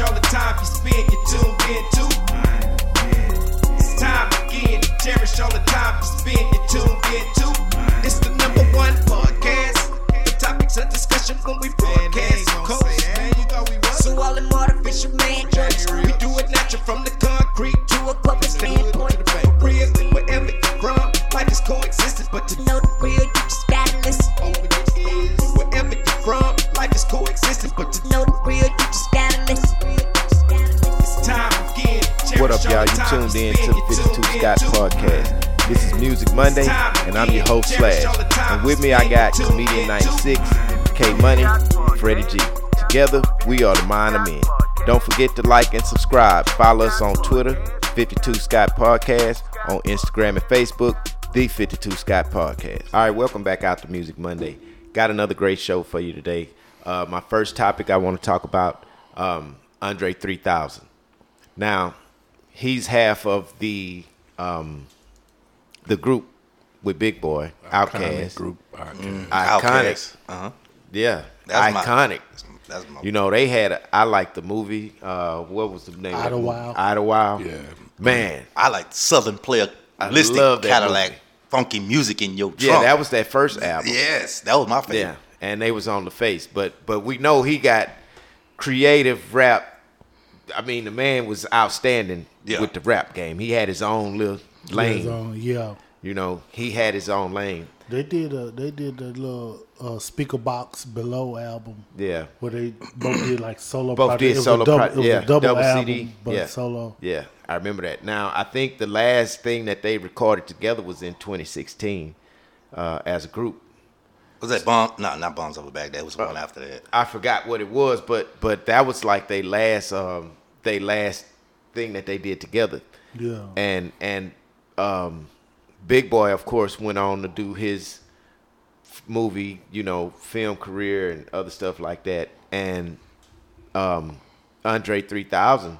cherish all the time you spend. You tuned in to. It's time again to cherish all the time you spend. You tuned in to. It's the number one podcast. The topics of discussion when we broadcast. Coast. So all them artificial man jokes, we do it natural from the concrete to a public standpoint. For real, wherever you're from, life is coexistence, but to know the real, you just gotta listen. Wherever you're from, life is coexistence, but to know the real, y'all? You tuned in to the 52 Scott podcast. This is Music Monday, and I'm your host, Slash. And with me, I got Comedian 96, K Money, Freddie G. Together, we are the Mind of Men. Don't forget to like and subscribe. Follow us on Twitter, 52 Scott Podcast, on Instagram and Facebook, The 52 Scott Podcast. All right, welcome back out to Music Monday. Got another great show for you today. Uh, my first topic I want to talk about um, Andre 3000. Now, he's half of the um, the group with Big Boi, Outkast. group. Outkast. Iconic. Uh huh. Yeah, That's my- iconic. That's my. You know, they had. A, I like the movie. Uh, what was the name? of that? Idlewild. Idlewild. Yeah. Man. I like Southern Player I listed love that Cadillac movie. funky music in your trunk. Yeah, that was that first album. Yes, that was my favorite. Yeah, and they was on the face, but but we know he got creative rap. I mean, the man was outstanding Yeah. with the rap game. He had his own little lane. Um, yeah, You know, he had his own lane. they did a they did the little uh, speaker box below album Yeah. where they both did like solo. Both project. did It was solo a double, pro- it was yeah, a double, double album, CD, but yeah. solo. Yeah, I remember that. Now, I think the last thing that they recorded together was in 2016 uh, as a group. Was that bomb? No, not bombs over back. That was one after that. I forgot what it was, but but that was like they last um they last thing that they did together. Yeah. And and um Big Boi of course went on to do his movie, you know, film career and other stuff like that. And um Andre 3000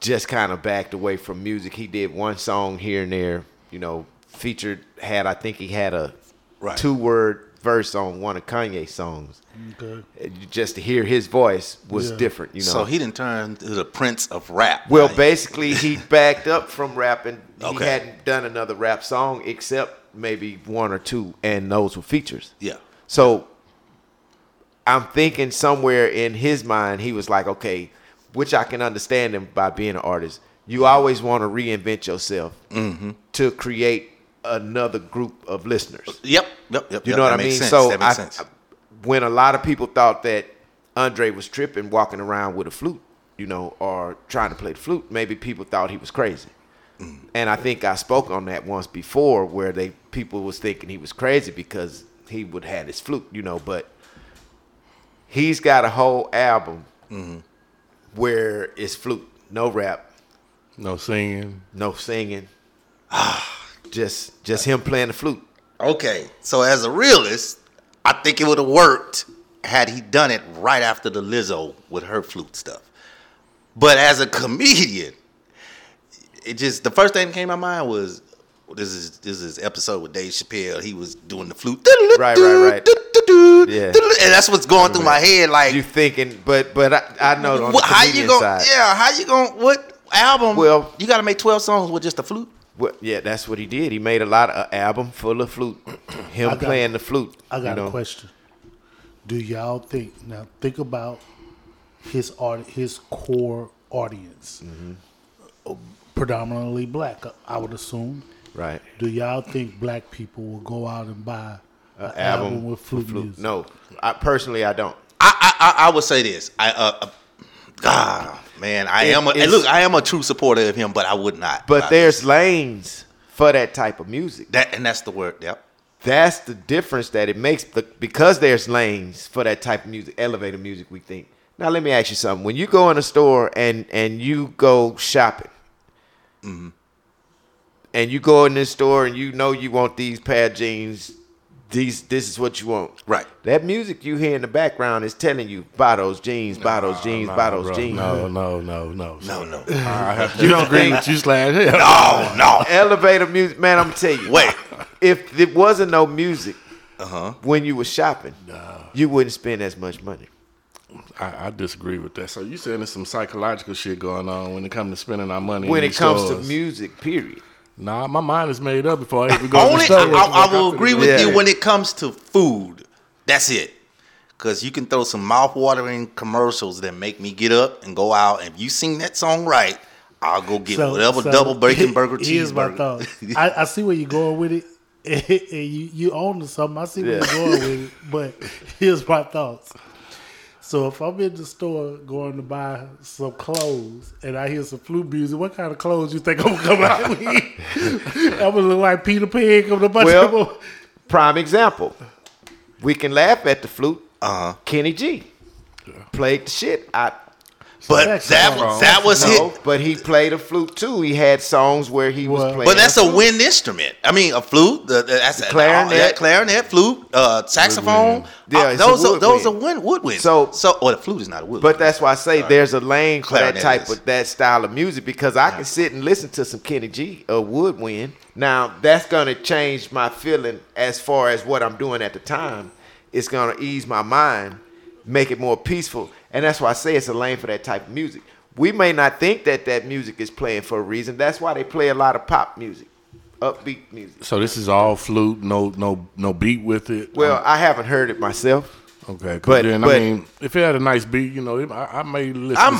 just kind of backed away from music. He did one song here and there, you know, featured had I think he had a Right. two word verse on one of Kanye's songs. Okay. Just to hear his voice was Yeah. different, you know. So he didn't turn to the prince of rap. well, right? basically, he backed up from rapping. He hadn't done another rap song except maybe one or two, and those were features. Yeah. So I'm thinking somewhere in his mind, he was like, okay, which I can understand him by being an artist. You always want to reinvent yourself Mm-hmm. to create another group of listeners. Yep. Yep. Yep. You yep, know what I that mean? Sense. So that makes I, sense. I- when a lot of people thought that Andre was tripping, walking around with a flute, you know, or trying to play the flute, maybe people thought he was crazy. Mm. And I think I spoke on that once before, where they people was thinking he was crazy because he would have his flute, you know. But he's got a whole album Mm-hmm. where it's flute, no rap, No singing. no singing, just just him playing the flute. Okay, so as a realist, I think it would have worked had he done it right after the Lizzo with her flute stuff. But as a comedian, it just the first thing that came to my mind was this is this is episode with Dave Chappelle. He was doing the flute, Right, right, right. Yeah. and that's what's going through my head. Like, You thinking, but but I, I know on how you going? side. Yeah, how you gonna What album? Well- you got to make twelve songs with just a flute. Well, yeah, that's what he did. He made a lot of album full of flute. Him got- playing the flute. I got you know? a question. Do y'all think now? Think about his art, his core audience, Mm-hmm. Uh, predominantly black. I would assume. Right. Do y'all think black people will go out and buy an An album, with flute, music? No, I personally I don't. I I, I, I would say this. I uh, uh God, man, I It- am a, look. I am a true supporter of him, but I would not. But buy there's lanes for that type of music. that, and that's the word. Yep. That's the difference that it makes. Because there's lanes for that type of music, elevator music. We think. Now let me ask you something. When you go in a store and and you go shopping, Mm-hmm. and you go in this store and you know you want these pair of jeans, these this is what you want. Right. That music you hear in the background is telling you buy those jeans, buy those jeans, buy those bro. jeans. No, no, no, no. No, no. Have to agree with you, Slash. Hell. Oh no. Elevator music, man. I'm gonna tell you. Wait. if there wasn't no music Uh huh. when you were shopping, you wouldn't spend as much money. I, I disagree with that. So you saying there's some psychological shit going on when it comes to spending our money. when it comes stores. to music, period. Nah, my mind is made up before I even go to the I. I, I will agree with Yeah. you when it comes to food. That's it. Cause you can throw some mouth-watering commercials that make me get up and go out. And if you sing that song right, I'll go get whatever so double bacon burger Here's my cheeseburger. thought. I, I see where you're going with it, and you you own to something. I see where Yeah. you're going with it, but here's my thoughts. So if I'm in the store going to buy some clothes and I hear some flute music, what kind of clothes you think I'm gonna come out with? I'm gonna look like Peter Pan coming a bunch Well, prime example. We can laugh at the flute. Uh-huh. Kenny G played the shit out. But That's that wrong. that was No, hit. but he played a flute too. He had songs where he was playing. But that's a flute. wind instrument. I mean, a flute. The, the, that's a, clarinet. yeah, clarinet, flute, uh, saxophone. Yeah, Uh, it's a those are those are wind, woodwinds. So- so, well, the flute is not a woodwind. But that's why I say there's a lane for that type is. of that style of music because I can sit and listen to some Kenny G or Woodwind. Now that's gonna change my feeling as far as what I'm doing at the time. It's gonna ease my mind, make it more peaceful, and that's why I say it's a lane for that type of music. We may not think that that music is playing for a reason. That's why they play a lot of pop music, upbeat music. So this is all flute, no no no beat with it. Well, I haven't heard it myself. Okay, but- then but- I mean, if it had a nice beat, you know, it, I, I may listen I to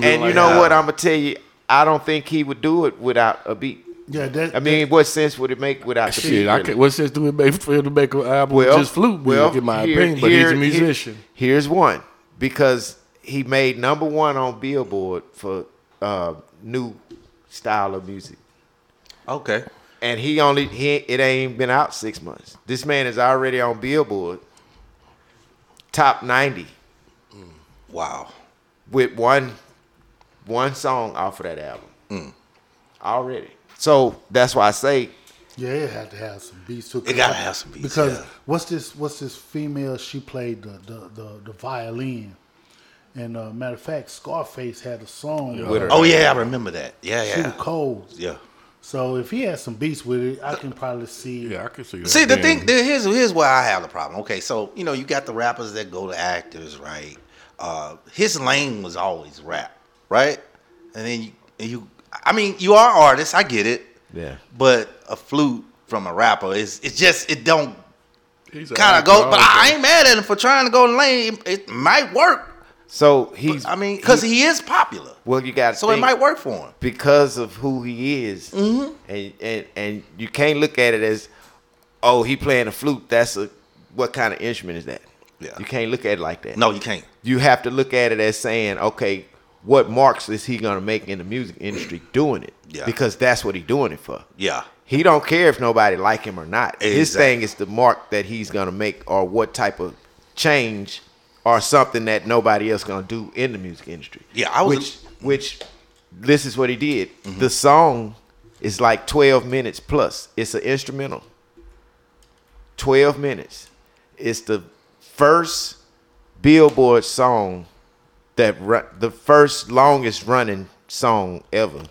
might, And you know what? I'm gonna tell you, I don't think he would do it without a beat. Yeah, that, I mean, what sense would it make without the beat? Shit, I really? can, what sense do it make for him to make an album well, with just flute music, well, in my here- opinion? But here- he's a here- musician. here's one because he made number one on Billboard for uh, new style of music, okay. and he only he it ain't been out six months. This man is already on Billboard top ninety Wow. with one one song off of that album Mm. already. So that's why I say Yeah, it had to have some beats too. It gotta have some beats, Because yeah. what's this? What's this female? She played the the the, the violin. And uh, matter of fact, Scarface had a song With with her. her. Oh yeah, I remember that. Yeah, She was cold. yeah. So if he had some beats with it, I can probably see. Yeah, I can see that. See, the being- thing the, here's here's where I have the problem. Okay, so you know you got the rappers that go to actors, right? Uh, his lane was always rap, right? And then you, and you, I mean, you are artists. I get it. Yeah. But a flute from a rapper is it's just it don't kind of go. But I ain't mad at him for trying to go the lane. It, it might work. so he's. I mean, because he is popular, well, you got so it might work for him. because of who he is, Mm-hmm. and, and and you can't look at it as, oh, he playing a flute. That's a what kind of instrument is that? Yeah. you can't look at it like that. No, you can't. you have to look at it as saying, okay, what marks is he gonna make in the music industry doing it? Yeah. because that's what he's doing it for. Yeah. He don't care if nobody like him or not. His thing is the mark that he's gonna make, or what type of change, or something that nobody else gonna do in the music industry. Yeah, I was- Which, which, this is what he did. Mm-hmm. The song is like twelve minutes plus. It's an instrumental. Twelve minutes. It's the first Billboard song that ru- the first longest running song ever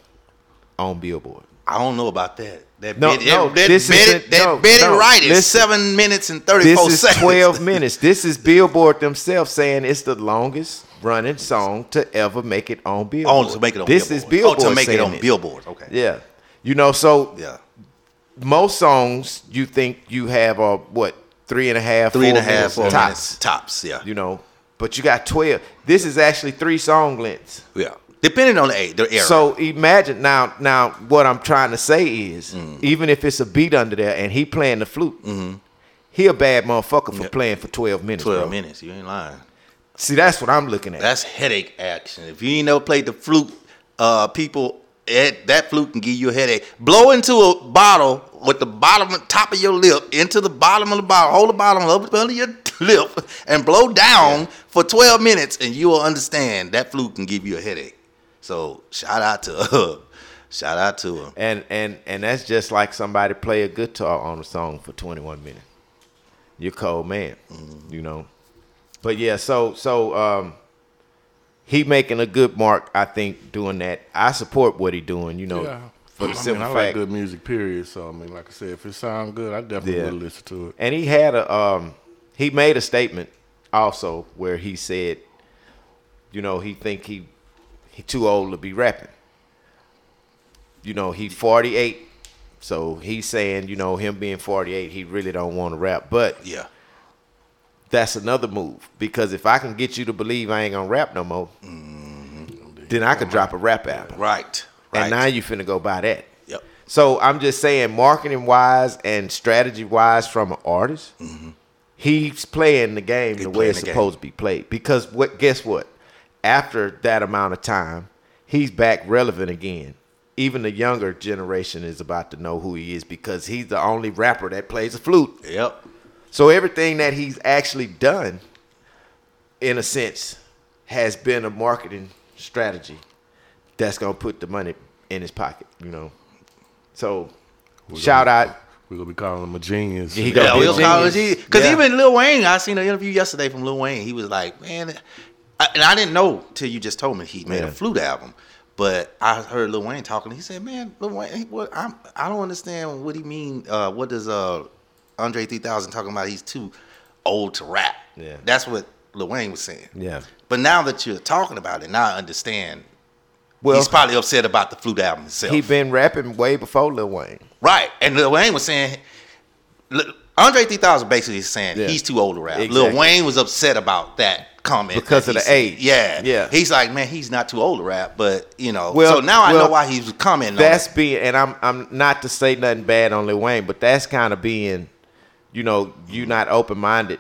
on Billboard. I don't know about that. That No, Betty, no, that, this Betty, isn't- that no, Betty no, Wright is listen. seven minutes and thirty four This is seconds. 12 minutes. This is Billboard themselves saying it's the longest running song to ever make it on Billboard. Oh, to make it on this Billboard. is Billboard. Oh, to make it on Billboard. Okay. Yeah. You know, so Yeah. most songs you think you have are what, three and a half, Three and a half minutes tops. minutes tops. Yeah. You know, but you got 12. This is actually three song lengths. yeah. Depending on the age, the era. So imagine now. Now, what I'm trying to say is, Mm. even if it's a beat under there and he playing the flute, he a bad motherfucker for Mm-hmm. Yeah. playing for 12 minutes. twelve bro. minutes. You ain't lying. See, that's what I'm looking at. That's headache action. If you ain't never played the flute, uh, people, it, that flute can give you a headache. Blow into a bottle with the bottom, top of your lip into the bottom of the bottle. Hold the bottom up under your lip and blow down for 12 minutes, and you will understand that flute can give you a headache. So shout out to shout out to him. and and and that's just like somebody play a guitar on a song for 21 minutes. You're cold man, Mm-hmm. you know. But yeah, so so um, he making a good mark, I think, doing that. I support what he doing, you know, Yeah. For the I simple mean, I like good music, period. So I mean, like I said, if it sounds good, I definitely Yeah. would listen to it. And he had a um he made a statement also where he said you know, he think he he too old to be rapping. You know, he 48, so he's saying, you know, him being 48, he really don't want to rap. But Yeah. that's another move because if I can get you to believe I ain't gonna rap no more, then I could drop a rap album, Right. And now you finna go buy that. Yep. So I'm just saying, marketing wise and strategy wise, from an artist, mm-hmm. he's playing the game He the way it's the game. supposed to be played. Because what? Guess what? After that amount of time, he's back relevant again. Even the younger generation is about to know who he is because he's the only rapper that plays a flute. Yep. So everything that he's actually done, in a sense, has been a marketing strategy that's gonna put the money in his pocket. You know. So shout out. We're gonna be calling him a genius. He Yeah, gonna be a Will Collins. genius. Because Yeah. even Lil Wayne, I seen an interview yesterday from Lil Wayne. He was like, man, I, and I didn't know till you just told me he made Yeah. a flute album. But I heard Lil Wayne talking. He said, "Man, Lil Wayne, he- what, I'm, I don't understand what he mean. Uh, what does uh, Andre 3000 talking about? He's too old to rap. Yeah. that's what Lil Wayne was saying. Yeah. But now that you're talking about it, now I understand. Well, He's probably upset about the flute album itself. he been rapping way before Lil Wayne. Right. And Lil Wayne was saying, Andre 3000 basically is saying Yeah. he's too old to rap. Exactly. Lil Wayne was upset about that comment. Because that of the age. Yeah. Yeah. He's like, man, he's not too old to rap, but, you know. Well- so now I know why he was commenting That's being, and I'm I'm not to say nothing bad on Lil Wayne, but that's kind of being, you know, you not open minded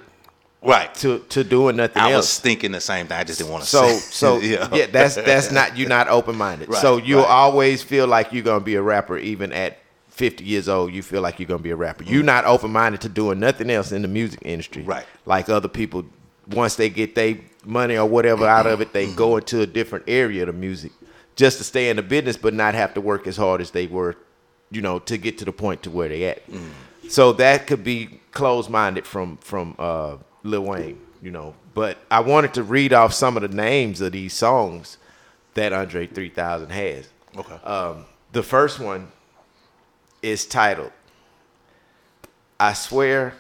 Right. to to doing nothing I was thinking the same thing. I just didn't want to So say so yeah. yeah, that's that's not you're not open minded. Right, so you'll right. always feel like you're gonna be a rapper even at 50 years old. You feel like you're gonna be a rapper. You're not open minded to doing nothing else in the music industry. Right. Like other people, once they get their money or whatever out of it, they Mm-hmm. go into a different area of the music just to stay in the business, but not have to work as hard as they were, you know, to get to the point to where they at. Mm. So that could be closed minded from from uh, Lil Wayne, you know. But I wanted to read off some of the names of these songs that Andre 3000 has. Okay. Um, the first one is titled I Swear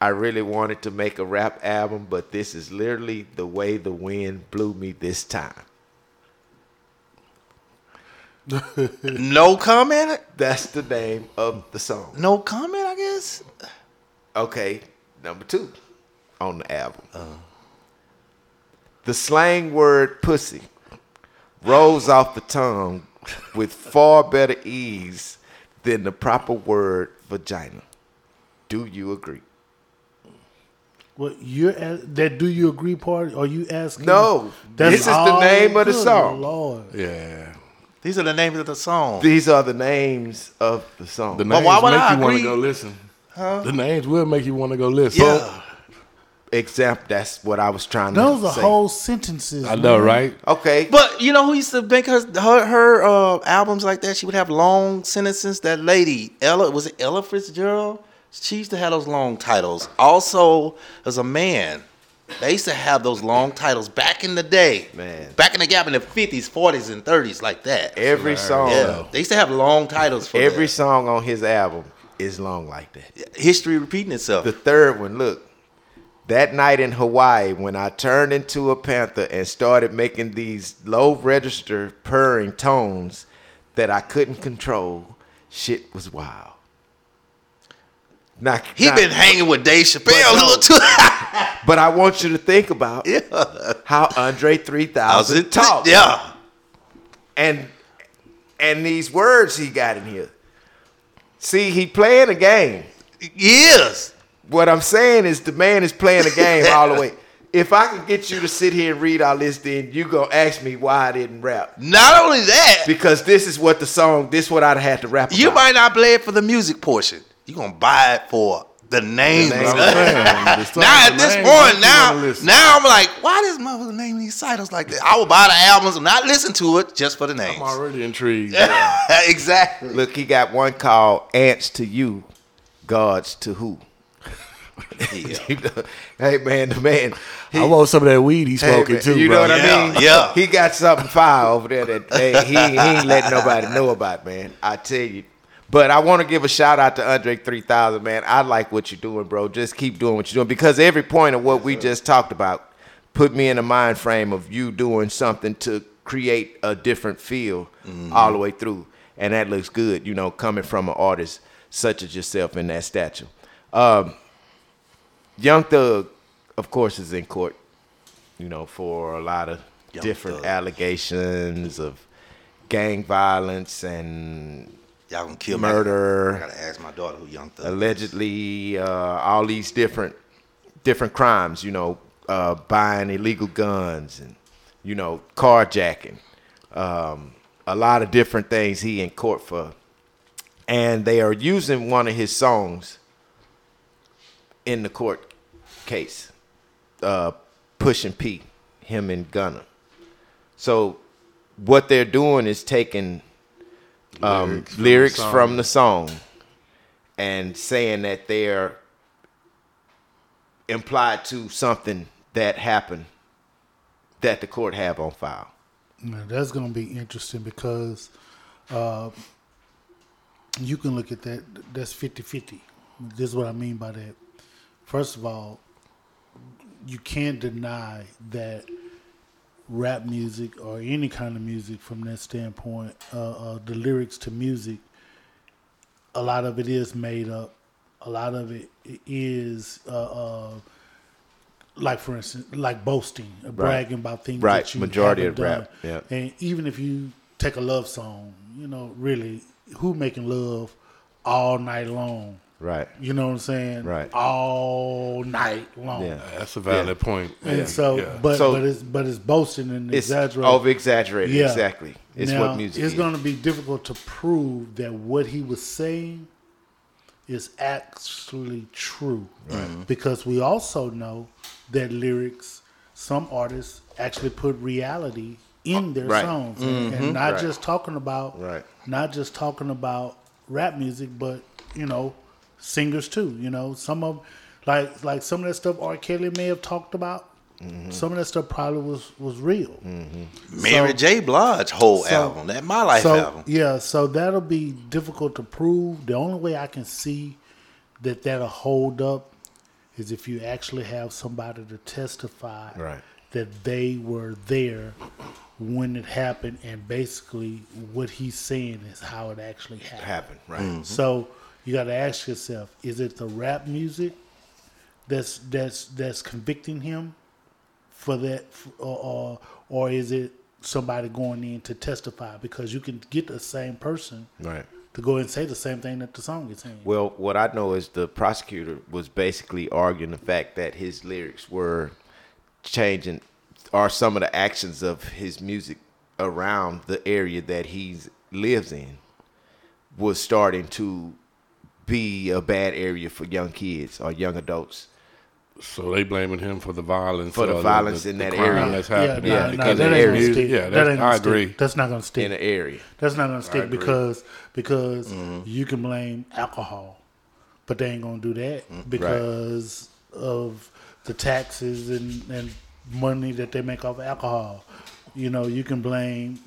I Really Wanted to Make a Rap Album, but this is literally the way the wind blew me this time. no comment? That's the name of the song. No comment, I guess? Okay, number two on the album. The slang word pussy rolls off the tongue with far better ease than the proper word vagina. Do you agree? What you're at, that? Do you agree? Part? Are you asking? No. This is the name of the song. Lord, Yeah. These are the names of the song. These are the names of the song. The But names why would make I you want to go listen. Huh? The names will make you want to go listen. yeah. Example, that's what I was trying those to Those are say. whole sentences. I know, man. right? okay. But you know who used to make her her, her uh, albums like that? She would have long sentences. That lady, Ella, was it Ella Fitzgerald? She used to have those long titles. Also, as a man, they used to have those long titles back in the day. Man. back in the gap in the fifties, forties, and thirties, like that. every song, yeah, they used to have long titles for every that. song on his album is long like that. history repeating itself. The third one, look. That night in Hawaii, when I turned into a panther and started making these low register purring tones that I couldn't control, shit was wild. Now, he now- been hanging with Dave Chappelle a little too. but I want you to think about yeah, how Andre 3000 talks. Yeah, and and these words he got in here. See, he playing a game. yes. What I'm saying is the man is playing a game all the way. If I can get you to sit here and read all this, then you gonna ask me why I didn't rap. Not only that, Because this is what the song, this what I'd had to rap You about. might not play it for the music portion. You gonna buy it for the names. The names. That's what I'm saying. The now at this names point, now now I'm like, why does motherfucker name these titles like that? I will buy the albums and not listen to it just for the names. I'm already intrigued. exactly. Look, he got one called Ants to You, Gods to Who. Yeah. You know, hey man, the man. he- I want some of that weed he's Hey, smoking man, too, You bro. know what Yeah, I mean? yeah. He got something fire over there that hey, he, he ain't letting nobody know about, man. I tell you. But I want to give a shout out to Andre 3000, man. I like what you're doing, bro. Just keep doing what you're doing because every point of what we just talked about put me in a mind frame of you doing something to create a different feel all the way through, and that looks good. You know, coming from an artist such as yourself in that stature. Um, Young Thug, of course, is in court. You know, for a lot of Young different Thug. allegations of gang violence and Y'all gonna kill Murder. Me. I gotta ask my daughter who Young Thug. allegedly uh, all these different different crimes. You know, uh, buying illegal guns and you know carjacking. Um, a lot of different things he in court for, and they are using one of his songs in the court case. Uh, Pushing P, him and Gunna. So what they're doing is taking um, lyrics, song. from the song and saying that they're implied to something that happened that the court have on file. Now, that's going to be interesting because uh, you can look at that. That's 50 50. This is what I mean by that. First of all, you can't deny that rap music or any kind of music from that standpoint, uh, uh, the lyrics to music, a lot of it is made up. A lot of it is, uh, uh, like for instance, like boasting, uh, bragging about things Right. that you Majority of rap, done. yeah. And even if you take a love song, you know, really, who making love all night long? Right. You know what I'm saying? Right. All night long. Yeah. That's a valid point. And Yeah, so, yeah. but So- but it's but it's boasting and It's exaggerating. over exaggerated. Yeah. Exactly. It's now, what music is. It's going to be difficult to prove that what he was saying is actually true, mm-hmm. because we also know that lyrics, some artists actually put reality in their Right. songs, and, and mm-hmm. not Right. just talking about Right. not just talking about rap music, but you know, singers too. You know, some of like like some of that stuff R. Kelly may have talked about. Mm-hmm. Some of that stuff probably was was real. Mm-hmm. Mary so- J. Blige whole so- album, that My Life so, album. Yeah, so that'll be difficult to prove. The only way I can see that that'll hold up is if you actually have somebody to testify Right. that they were there when it happened, and basically what he's saying is how it actually happened. Happen. Right. So you got to ask yourself: Is it the rap music that's that's that's convicting him for that, or or, or is it somebody going in to testify? Because you can get the same person Right. to go and say the same thing that the song is saying. Well, what I know is the prosecutor was basically arguing the fact that his lyrics were changing, or some of the actions of his music around the area that he lives in was starting to be a bad area for young kids or young adults. So they blaming him for the violence, For the or violence in that crime area. That's yeah, happening. nah, Yeah, nah, because that ain't gonna area. stick. Yeah, that that's- ain't gonna I stick. agree. That's not gonna stick. In the area, That's not gonna stick because because Mm-hmm. you can blame alcohol, but they ain't gonna do that Mm, because of the taxes and, and money that they make off alcohol. You know, you can blame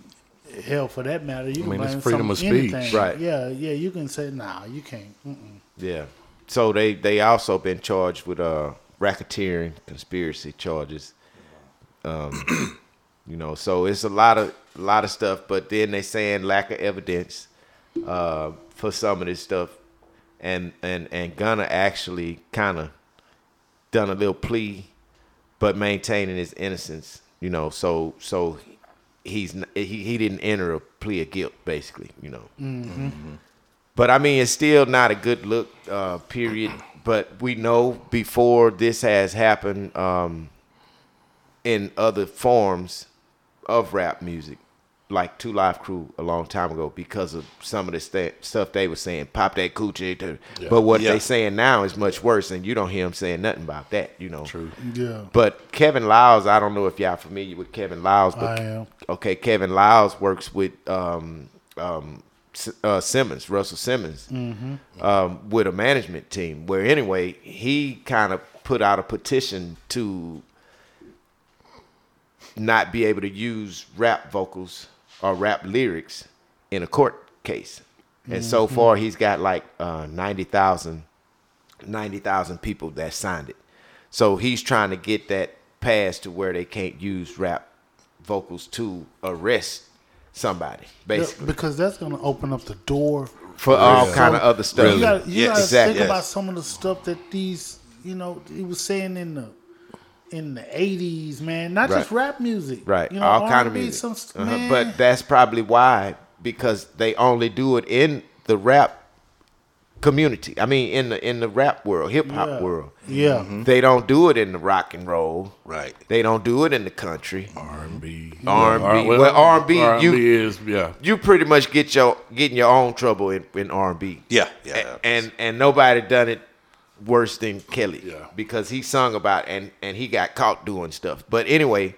hell for that matter. You can mean, it's blame freedom of speech. anything. Right. Yeah, yeah. You can say nah, you can't. Mm-mm. yeah. So they they also been charged with uh racketeering, conspiracy charges. Um, you know, so it's a lot of a lot of stuff. But then they saying lack of evidence uh, for some of this stuff, and and and Gunna actually kind of done a little plea, but maintaining his innocence. You know, so so he's he he didn't enter a plea of guilt, basically. You know. But I mean, it's still not a good look. Uh, period. But we know before this has happened um, in other forms of rap music, like Two Live Crew a long time ago, because of some of the sta- stuff they were saying, "Pop that coochie." To, But what Yeah. they saying now is much worse, and you don't hear them saying nothing about that. You know. True. Yeah, But Kevin Liles, I don't know if y'all familiar with Kevin Liles, but I am. okay, Kevin Liles works with um, um, uh, Simmons, Russell Simmons, um, with a management team. Where anyway, he kind of put out a petition to not be able to use rap vocals or rap lyrics in a court case. And so far, he's got like uh, 90,000 90,000 people that signed it. So he's trying to get that passed to where they can't use rap vocals to arrest somebody, basically because that's gonna open up the door. for all Yeah. kind of other stuff. You gotta, you Yes. Exactly. think about some of the stuff that these, you know, he was saying in the in the eighties, man. Not just rap music, Right, You know, all kind of music. Some, Uh-huh. But that's probably why because they only do it in the rap community. I mean, in the in the rap world, hip hop Yeah. world. yeah, They don't do it in the rock and roll. Right. They don't do it in the country. R&B. R&B. Well, R&B, R&B you- is yeah. You pretty much get your getting your own trouble in, in R and B. Yeah, yeah. A- And and nobody done it worse than Kelly. Yeah. Because he sung about and and he got caught doing stuff. But anyway,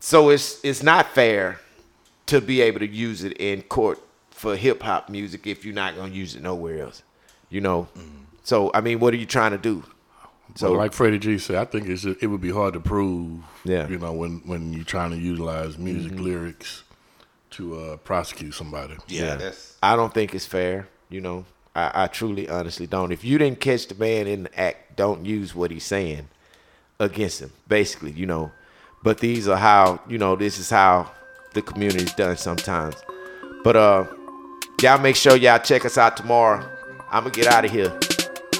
so it's it's not fair to be able to use it in court for hip hop music if you're not gonna use it nowhere else. You know. So I mean, what are you trying to do? So like Freddie G said, I think it's just, it would be hard to prove. Yeah. Mm-hmm. You know when when you're trying to utilize music lyrics to uh, prosecute somebody. yeah, that's I don't think it's fair. You know, I, I truly, honestly don't. If you didn't catch the man in the act, don't use what he's saying against him. Basically, you know. But these are how you know. This is how the community's done sometimes. But uh, y'all make sure y'all check us out tomorrow. I'm gonna get out of here.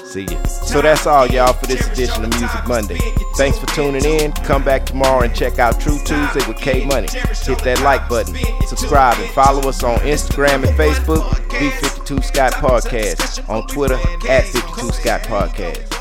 See ya. So that's all, y'all, for this edition of Music Monday. Thanks for tuning in. Come back tomorrow and check out True Tuesday with K Money. Hit that like button, subscribe, and follow us on Instagram and Facebook, B52 Scott Podcast, on Twitter at 52 Scott Podcast.